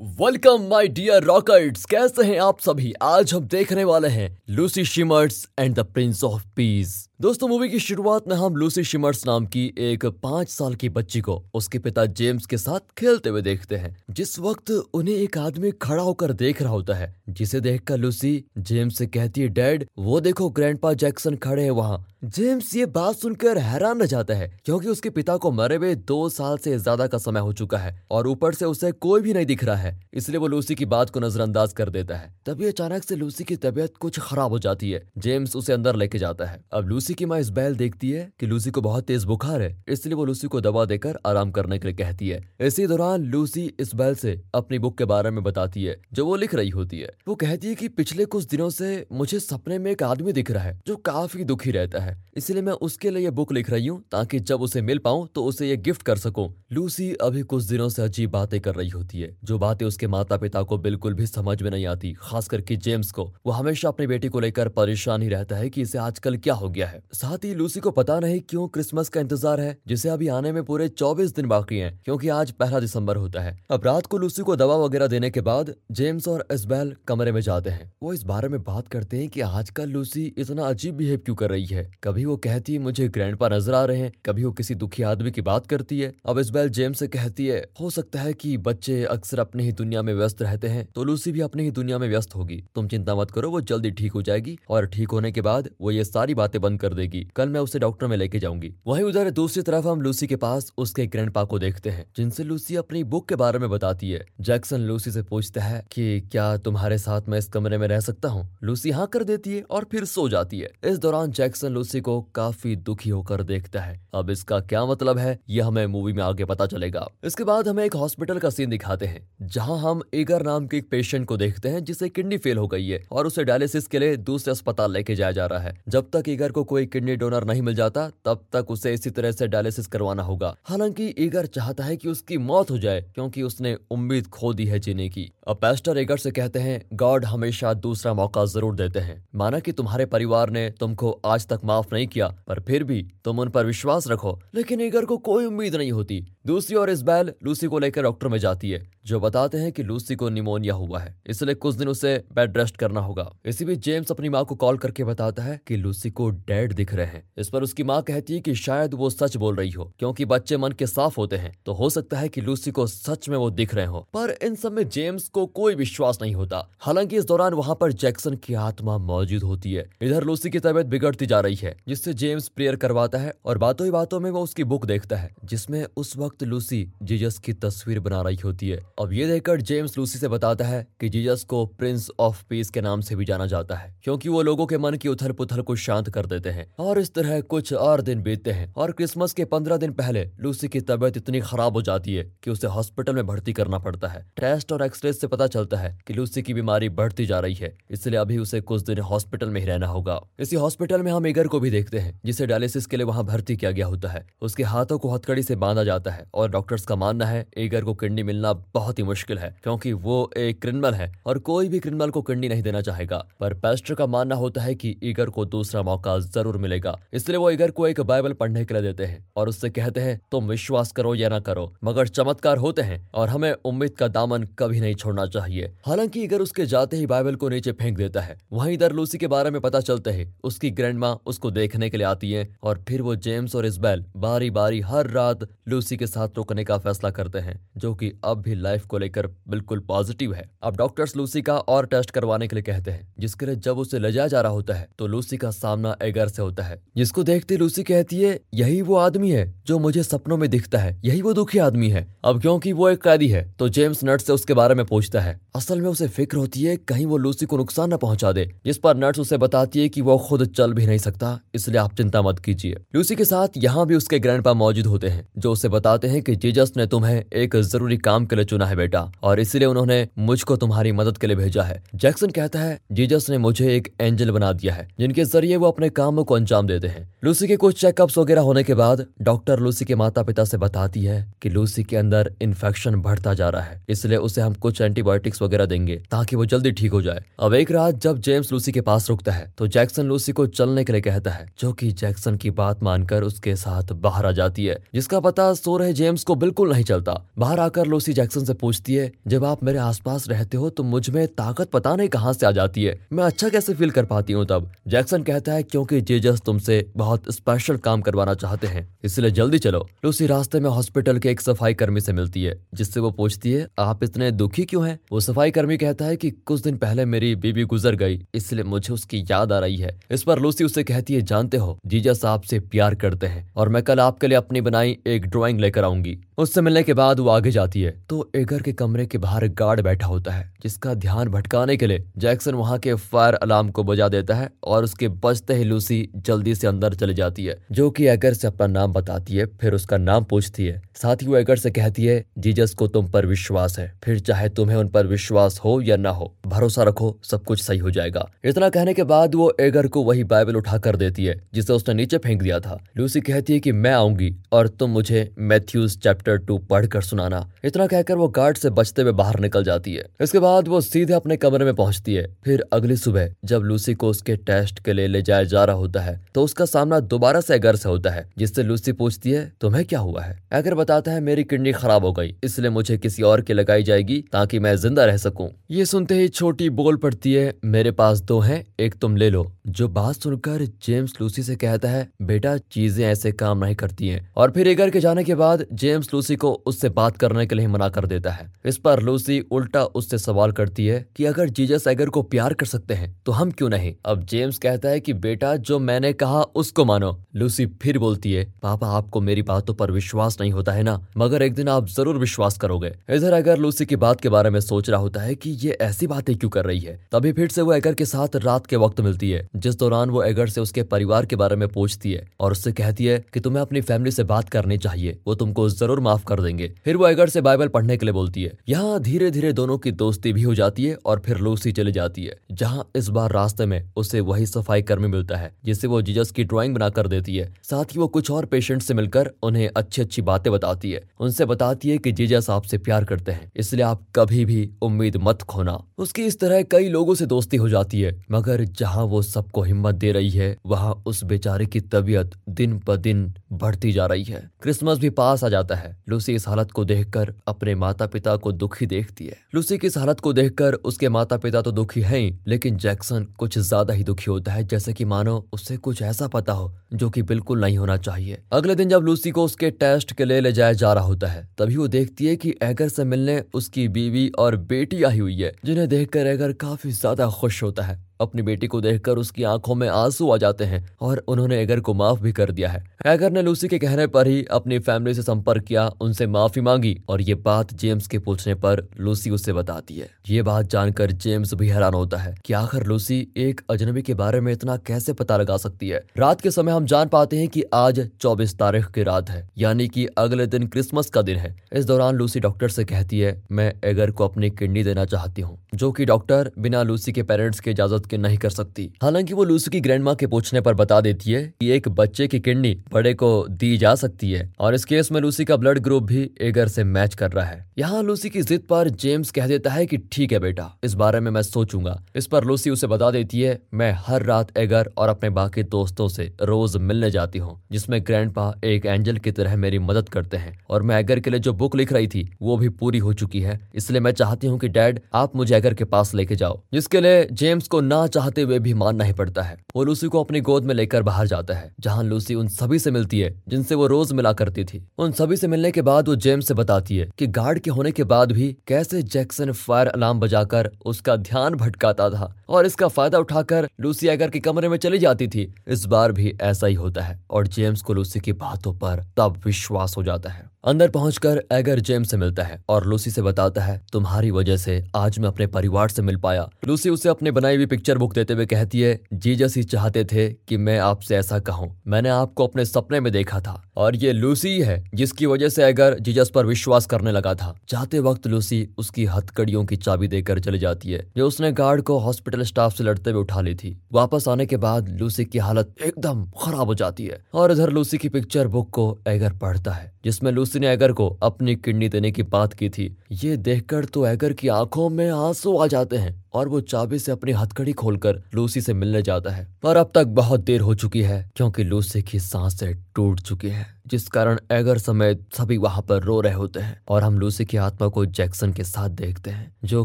Welcome my dear rockets कैसे हैं आप सभी? आज हम देखने वाले हैं Lucy Shimmers and the Prince of Peace दोस्तों, मूवी की शुरुआत में हम लूसी शिमर्स नाम की एक पाँच साल की बच्ची को उसके पिता जेम्स के साथ खेलते हुए देखते हैं। जिस वक्त उन्हें एक आदमी खड़ा होकर देख रहा होता है, जिसे देखकर लूसी जेम्स से कहती है, डैड, वो देखो ग्रैंडपा जैक्सन खड़े हैं वहाँ। जेम्स ये बात सुनकर हैरान रह जाता है, क्योंकि उसके पिता को मरे हुए दो साल से ज़्यादा का समय हो चुका है और ऊपर से उसे कोई भी नहीं दिख रहा है, इसलिए वो लूसी की बात को नजरअंदाज कर देता है। तभी अचानक से लूसी की तबीयत कुछ खराब हो जाती है। जेम्स उसे अंदर लेके जाता है। अब लूसी की माँ इस बैल देखती है कि लूसी को बहुत तेज बुखार है, इसलिए वो लूसी को दवा देकर आराम करने के लिए कहती है। इसी दौरान लूसी इस बैल से अपनी बुक के बारे में बताती है, जो वो लिख रही होती है। वो कहती है कि पिछले कुछ दिनों से मुझे सपने में एक आदमी दिख रहा है, जो काफ़ी दुखी रहता है, इसलिए मैं उसके लिए ये बुक लिख रही हूँ, ताकि जब उसे मिल पाऊँ तो उसे ये गिफ्ट कर सकूँ। लूसी अभी कुछ दिनों से अजीब बातें कर रही होती है, जो बातें उसके माता पिता को बिल्कुल भी समझ में नहीं आती खास करके जेम्स को। वो हमेशा अपनी बेटी को लेकर परेशान ही रहता है कि इसे आजकल क्या हो गया है। साथ ही लूसी को पता नहीं क्यों क्रिसमस का इंतज़ार है, जिसे अभी आने में पूरे 24 दिन बाकी हैं, क्योंकि आज पहला दिसंबर होता है। अब रात को लूसी को दवा वगैरह देने के बाद जेम्स और इसबेल कमरे में जाते हैं। वो इस बारे में बात करते हैं कि आजकल लूसी इतना अजीब बिहेव क्यों कर रही है। कभी वो कहती है, मुझे ग्रैंडपा नज़र आ रहे हैं। कभी वो किसी दुखी आदमी की बात करती है। अब इसबेल जेम्स से कहती है, हो सकता है कि बच्चे अक्सर अपने ही दुनिया में व्यस्त रहते हैं तो लूसी भी अपनी ही दुनिया में व्यस्त होगी। तुम चिंता मत करो, वो जल्दी ठीक हो जाएगी। और ठीक होने के बाद वो ये सारी बातें बंद कर देगी। कल मैं उसे डॉक्टर में लेके जाऊँगी। वहीं उधर दूसरी तरफ़ हम लूसी के पास उसके ग्रैंडपा को देखते हैं, जिनसे लूसी अपनी बुक के बारे में बताती है। जैक्सन लूसी से पूछता है कि, क्या तुम्हारे साथ मैं इस कमरे में रह सकता हूँ? लूसी हाँ कर देती है और फिर सो जाती है। इस दौरान जैक्सन लूसी को काफ़ी दुखी होकर देखता है। अब इसका क्या मतलब है, यह हमें मूवी में आगे पता चलेगा। इसके बाद हमें एक हॉस्पिटल का सीन दिखाते हैं, जहाँ हम एगर नाम के एक पेशेंट को देखते हैं, जिसे किडनी फेल हो गई है, और उसे डायलिसिस के लिए दूसरे अस्पताल लेके जाया जा रहा है। जब तक ईगर को कोई किडनी डोनर नहीं मिल जाता, तब तक उसे इसी तरह से डायलिसिस करवाना होगा। हालाँकि ईगर चाहता है कि उसकी मौत हो जाए, क्योंकि उसने उम्मीद खो दी है जीने की। अब पेस्टर ईगर से कहते हैं गॉड हमेशा दूसरा मौका ज़रूर देते हैं। माना कि तुम्हारे परिवार ने तुमको आज तक माफ़ नहीं किया, पर फिर भी तुम उन पर विश्वास रखो। लेकिन ईगर को कोई उम्मीद नहीं होती। दूसरी ओर इसबैल लूसी को लेकर डॉक्टर में जाती है, जो बताते हैं कि लूसी को निमोनिया हुआ है। इसलिए कुछ दिन उसे बेड रेस्ट करना होगा। इसी बीच जेम्स अपनी माँ को कॉल करके बताता है कि लूसी को डेड दिख रहे हैं। इस पर उसकी माँ कहती है कि शायद वो सच बोल रही हो, क्योंकि बच्चे मन के साफ़ होते हैं तो हो सकता है कि लूसी को सच में वो दिख रहे हो। पर इन सब में जेम्स को कोई विश्वास नहीं होता। हालाँकि इस दौरान वहाँ पर जैक्सन की आत्मा मौजूद होती है। इधर लूसी की तबीयत बिगड़ती जा रही है, जिससे जेम्स प्रेयर करवाता है और बातों ही बातों में वो उसकी बुक देखता है, जिसमें उस वक्त लूसी जीजस की तस्वीर बना रही होती है। अब ये देखकर जेम्स लूसी से बताता है कि जीजस को प्रिंस ऑफ़ पीस के नाम से भी जाना जाता है, क्योंकि वो लोगों के मन की उथल पुथल को शांत कर देते हैं। और इस तरह कुछ और दिन बीतते हैं और क्रिसमस के पंद्रह दिन पहले लूसी की तबीयत इतनी खराब हो जाती है कि उसे हॉस्पिटल में भर्ती करना पड़ता है। टेस्ट और एक्सरे से पता चलता है कि लूसी की बीमारी बढ़ती जा रही है, इसलिए अभी उसे कुछ दिन हॉस्पिटल में ही रहना होगा। इसी हॉस्पिटल में हम एगर को भी देखते हैं, जिसे डायलिसिस के लिए वहाँ भर्ती किया गया होता है। उसके हाथों को हथकड़ी से बांधा जाता है और डॉक्टर्स का मानना है एगर को किडनी मिलना बहुत ही मुश्किल है, क्योंकि वो एक क्रिमिनल है और कोई भी क्रिमिनल को किडनी नहीं देना चाहेगा। पर पेस्टर का मानना होता है कि ईगर को दूसरा मौका ज़रूर मिलेगा। इसलिए वो इगर को एक बाइबल पढ़ने के लिए देते हैं और उससे कहते हैं, तुम विश्वास करो या ना करो, मगर चमत्कार होते हैं और हमें उम्मीद का दामन कभी नहीं छोड़ना चाहिए। हालाँकि ईगर उसके जाते ही बाइबल को नीचे फेंक देता है। वहीं इधर लूसी के बारे में पता चलता है, उसकी ग्रैंड उसको देखने के लिए आती है और फिर वो जेम्स और इसबेल बारी बारी हर रात लूसी के साथ रुकने का फैसला करते हैं, जो की अब भी लाइफ को लेकर बिल्कुल पॉजिटिव है। अब डॉक्टर्स लूसी का और टेस्ट करवाने के लिए कहते हैं, जिसके लिए जब उसे ले जाया जा रहा होता है तो लूसी का सामना एगर से होता है। जिसको देखते लूसी कहती है, यही वो आदमी है जो मुझे सपनों में दिखता है। यही वो दुखी आदमी है। अब क्योंकि वो एक कैदी है तो जेम्स नट से उसके बारे में पूछता है। असल में उसे फ़िक्र होती है, कहीं वो लूसी को नुकसान न पहुँचा दे, जिस पर नर्स उसे बताती है कि वो खुद चल भी नहीं सकता, इसलिए आप चिंता मत कीजिए। लूसी के साथ यहाँ भी उसके ग्रैंड मौजूद होते हैं, जो उसे बताते हैं कि जीजस ने तुम्हें एक ज़रूरी काम के लिए चुना है बेटा, और इसलिए उन्होंने मुझको तुम्हारी मदद के लिए भेजा है। जैक्सन कहता है, जीजस ने मुझे एक एंजल बना दिया है, जिनके ज़रिए वो अपने काम कामों को अंजाम देते हैं। लूसी के कुछ चेकअप्स वगैरह होने के बाद, डॉक्टर लूसी के माता पिता से बताती है कि लूसी के अंदर इन्फेक्शन बढ़ता जा रहा है, इसलिए उसे हम कुछ एंटीबायोटिक्स वगैरह देंगे ताकि वो जल्दी ठीक हो जाए। अब एक रात जब जेम्स लूसी के पास रुकता है तो जैक्सन लूसी को चलने के लिए कहता है, जो कि जैक्सन की बात मानकर उसके साथ बाहर आ जाती है, जिसका पता सो रहे जेम्स को बिल्कुल नहीं चलता। बाहर आकर लूसी जैक्सन से पूछती है, जब आप मेरे आसपास रहते हो तो मुझमें ताकत पता नहीं कहाँ से आ जाती है, मैं अच्छा कैसे फील कर पाती हूँ तब? जैक्सन कहता है, क्योंकि जेजस तुमसे बहुत स्पेशल काम करवाना चाहते हैं। इसलिए जल्दी चलो। लूसी रास्ते में हॉस्पिटल के एक सफ़ाई कर्मी से मिलती है, जिससे वो पूछती है, आप इतने दुखी क्यों हैं? वो सफ़ाई कर्मी कहता है कि, कुछ दिन पहले मेरी बीबी गुजर गई, इसलिए मुझे उसकी याद आ रही है। इस पर लूसी उसे कहती है, जानते हो जीजस आपसे प्यार करते हैं, और मैं कल आपके लिए अपनी बनाई एक ड्रॉइंग लेकर आऊँगी। उससे मिलने के बाद वो आगे जाती है। तो एगर के कमरे के बाहर गार्ड बैठा होता है, जिसका ध्यान भटकाने के लिए जैक्सन वहाँ के फायर अलार्म को बजा देता है और उसके बजते ही लूसी जल्दी से अंदर चली जाती है, जो कि एगर से अपना नाम बताती है, फिर उसका नाम पूछती है। साथ ही वो एगर से कहती है, जीजस को तुम पर विश्वास है, फिर चाहे तुम्हें उन पर विश्वास हो या ना हो, भरोसा रखो, सब कुछ सही हो जाएगा। इतना कहने के बाद वो एगर को वही बाइबल उठा कर देती है, जिसे उसने नीचे फेंक दिया था। लूसी कहती है की मैं आऊँगी और तुम मुझे मैथ्यूज चैप्टर टू पढ़कर सुनाना। इतना कहकर वो गार्ड से बचते हुए बाहर निकल जाती है। इसके बाद वो सीधे अपने कमरे में पहुँचती है। फिर अगली सुबह, जब लूसी को उसके टेस्ट के लिए ले जाया जा रहा होता है तो उसका सामना दोबारा से एगर से होता है, जिससे लूसी पूछती है, तुम्हें क्या हुआ है? एगर बताता है, मेरी किडनी खराब हो गई, इसलिए मुझे किसी और की लगाई जाएगी ताकि मैं ज़िंदा रह सकूँ। ये सुनते ही छोटी बोल पड़ती है, मेरे पास दो हैं, एक तुम ले लो। जो बात सुनकर जेम्स लूसी से कहता है, बेटा, चीज़ें ऐसे काम नहीं करती हैं। और फिर एगर के जाने के बाद जेम्स लूसी को उससे बात करने के लिए मना कर देता है। इस पर लूसी उल्टा उससे सवाल करती है कि अगर जीजस एगर को प्यार कर सकते हैं तो हम क्यों नहीं? अब जेम्स कहता है कि बेटा, जो मैंने कहा उसको मानो। लूसी फिर बोलती है, पापा, आपको मेरी बातों पर विश्वास नहीं होता है ना? मगर एक दिन आप ज़रूर विश्वास करोगे। इधर अगर लूसी की बात के बारे में सोच रहा होता है कि ये ऐसी बातें क्यों कर रही है? तभी फिर से वो एगर के साथ रात के वक्त मिलती है, जिस दौरान वो एगर से उसके परिवार के बारे में पूछती है और उससे कहती है की तुम्हें अपनी फैमिली से बात करनी चाहिए। वो तुमको ज़रूर माफ़ कर देंगे। फिर वो एगर से बाइबल पढ़ने के लिए बोलती है, यहाँ धीरे धीरे दोनों की दोस्ती भी हो जाती है और फिर लूसी चली जाती है, जहाँ इस बार रास्ते में उसे वही सफ़ाई कर्मी मिलता है, जिसे वो जीजस की ड्राइंग बनाकर देती है। साथ ही वो कुछ और पेशेंट से मिलकर उन्हें अच्छी अच्छी बातें बताती है। उनसे बताती है की जीजस आपसे प्यार करते हैं, इसलिए आप कभी भी उम्मीद मत खोना। उसकी इस तरह कई लोगों से दोस्ती हो जाती है, मगर जहाँ वो सबको हिम्मत दे रही है, वहाँ उस बेचारे की तबीयत दिन ब दिन बढ़ती जा रही है। क्रिसमस भी पास आ जाता है। लूसी इस हालत को देखकर अपने माता पिता को दुखी देखती है। लूसी की इस हालत को देखकर उसके माता पिता तो दुखी हैं ही, लेकिन जैक्सन कुछ ज़्यादा ही दुखी होता है। जैसे कि मानो उससे कुछ ऐसा पता हो जो कि बिल्कुल नहीं होना चाहिए। अगले दिन जब लूसी को उसके टेस्ट के लिए ले जाया जा रहा होता है, तभी वो देखती है कि एगर से मिलने उसकी बीवी और बेटी आई हुई है, जिन्हें देखकर एगर काफ़ी ज़्यादा खुश होता है। अपनी बेटी को देखकर उसकी आँखों में आँसू आ जाते हैं और उन्होंने एगर को माफ़ भी कर दिया है। एगर ने लूसी के कहने पर ही अपनी फैमिली से संपर्क किया, उनसे माफ़ी मांगी और ये बात जेम्स के पूछने पर लूसी उसे बताती है। ये बात जानकर जेम्स भी हैरान होता है कि आखिर लूसी एक अजनबी के बारे में इतना कैसे पता लगा सकती है? रात के समय हम जान पाते हैं कि आज चौबीस तारीख की रात है, यानी कि अगले दिन क्रिसमस का दिन है। इस दौरान लूसी डॉक्टर से कहती है, मैं एगर को अपनी किडनी देना चाहती हूँ। जो की डॉक्टर बिना लूसी के पेरेंट्स की इजाज़त के नहीं कर सकती। हालाँकि वो लूसी की ग्रैंड के पूछने पर बता देती है कि एक बच्चे की किडनी बड़े को दी जा सकती है और इस केस में लूसी का ब्लड ग्रुप भी एगर से मैच कर रहा है। यहाँ लूसी की जिद पर जेम्स कह देता है कि ठीक है बेटा, इस बारे में मैं सोचूँगा। इस पर लूसी उसे बता देती है, मैं हर रात एगर और अपने बाकी दोस्तों से रोज मिलने जाती हूँ, जिसमें ग्रैंड एक एंजल की तरह मेरी मदद करते हैं और मैं एगर के लिए जो बुक लिख रही थी, वो भी पूरी हो चुकी है। इसलिए मैं चाहती हूँ कि डैड आप मुझे एगर के पास लेके जाओ। जिसके लिए जेम्स को ना चाहते चाहते हुए भी मानना ही पड़ता है। वो लूसी को अपनी गोद में लेकर बाहर जाता है, जहाँ लूसी उन सभी से मिलती है, जिनसे वो रोज मिला करती थी। उन सभी से मिलने के बाद वो जेम्स से बताती है कि गार्ड के होने के बाद भी कैसे जैक्सन फायर अलार्म बजाकर उसका ध्यान भटकाता था, और इसका फ़ायदा उठाकर लूसी एगर के कमरे में चली जाती थी। इस बार भी ऐसा ही होता है, और जेम्स को लूसी की बातों पर तब विश्वास हो जाता है। अंदर पहुंचकर एगर जेम्स से मिलता है और लूसी से बताता है, तुम्हारी वजह से आज मैं अपने परिवार से मिल पाया। लूसी उसे अपने बनाई हुई पिक्चर बुक देते हुए कहती है जीजस ही चाहते थे कि मैं आपसे ऐसा कहूँ। मैंने आपको अपने सपने में देखा था और ये लूसी है जिसकी वजह से एगर जीजस पर विश्वास करने लगा था। जाते वक्त लूसी उसकी हथकड़ियों की चाबी देकर चली जाती है, जो उसने गार्ड को हॉस्पिटल स्टाफ से लड़ते हुए उठा ली थी। वापस आने के बाद लूसी की हालत एकदम खराब हो जाती है और इधर लूसी की पिक्चर बुक को एगर पढ़ता है, जिसमें लूसी ने एगर को अपनी किडनी देने की बात की थी, ये देखकर तो एगर की आँखों में आँसू आ जाते हैं। और वो चाबी से अपनी हथकड़ी खोलकर लूसी से मिलने जाता है। पर अब तक बहुत देर हो चुकी है, क्योंकि लूसी की साँसें टूट चुकी हैं, जिस कारण एगर समेत सभी वहाँ पर रो रहे होते हैं और हम लूसी की आत्मा को जैक्सन के साथ देखते हैं, जो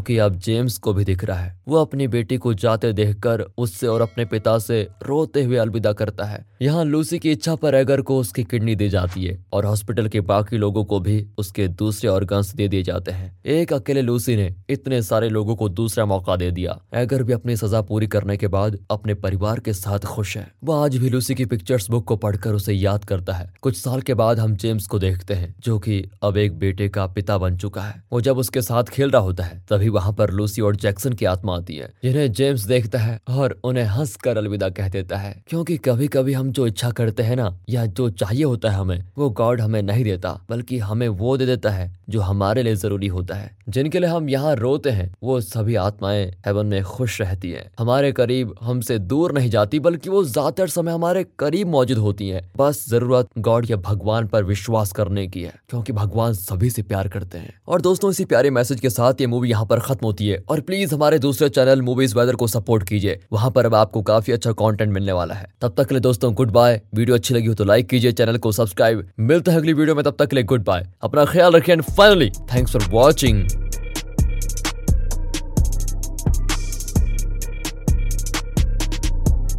कि अब जेम्स को भी दिख रहा है। वो अपनी बेटी को जाते देखकर उससे और अपने पिता से रोते हुए अलविदा करता है। यहाँ लूसी की इच्छा पर एगर को उसकी किडनी दी जाती है और हॉस्पिटल के बाकी लोगों को भी उसके दूसरे ऑर्गन्स दे दिए जाते हैं। एक अकेले लूसी ने इतने सारे लोगों को दूसरा मौका दे दिया। एगर भी अपनी सजा पूरी करने के बाद अपने परिवार के साथ खुश है। वह आज भी लूसी की पिक्चर्स बुक को पढ़कर उसे याद करता है। कुछ साल के बाद हम जेम्स को देखते हैं, जो कि अब एक बेटे का पिता बन चुका है। वो जब उसके साथ खेल रहा होता है, तभी वहाँ पर लूसी और जैक्सन की आत्मा आती है, जिन्हें जेम्स देखता है और उन्हें हंस कर अलविदा कह देता है। क्योंकि कभी कभी हम जो इच्छा करते हैं ना, या जो चाहिए होता है हमें, वो गॉड हमें नहीं देता, बल्कि हमें वो दे देता है, जो हमारे लिए ज़रूरी होता है। जिनके लिए हम यहाँ रोते हैं, वो सभी आत्माएँ हेवन में खुश रहती है। हमारे करीब हमसे दूर नहीं जाती, बल्कि वो ज़्यादातर समय हमारे करीब मौजूद होती है। बस ज़रूरत गॉड या भगवान पर विश्वास करने की है, क्योंकि भगवान सभी से प्यार करते हैं। और दोस्तों, इसी प्यारे मैसेज के साथ ये मूवी यहाँ पर खत्म होती है। और प्लीज़ हमारे दूसरे चैनल मूवीज़ वेदर को सपोर्ट कीजिए। वहाँ पर अब आपको काफ़ी अच्छा कॉन्टेंट मिलने वाला है। तब तक के लिए दोस्तों गुड बाय वीडियो अच्छी लगी हो तो लाइक कीजिए, चैनल को सब्सक्राइब मिलते हैं अगली वीडियो में, तब तक के लिए गुड बाय अपना ख्याल रखिए and finally thanks for watching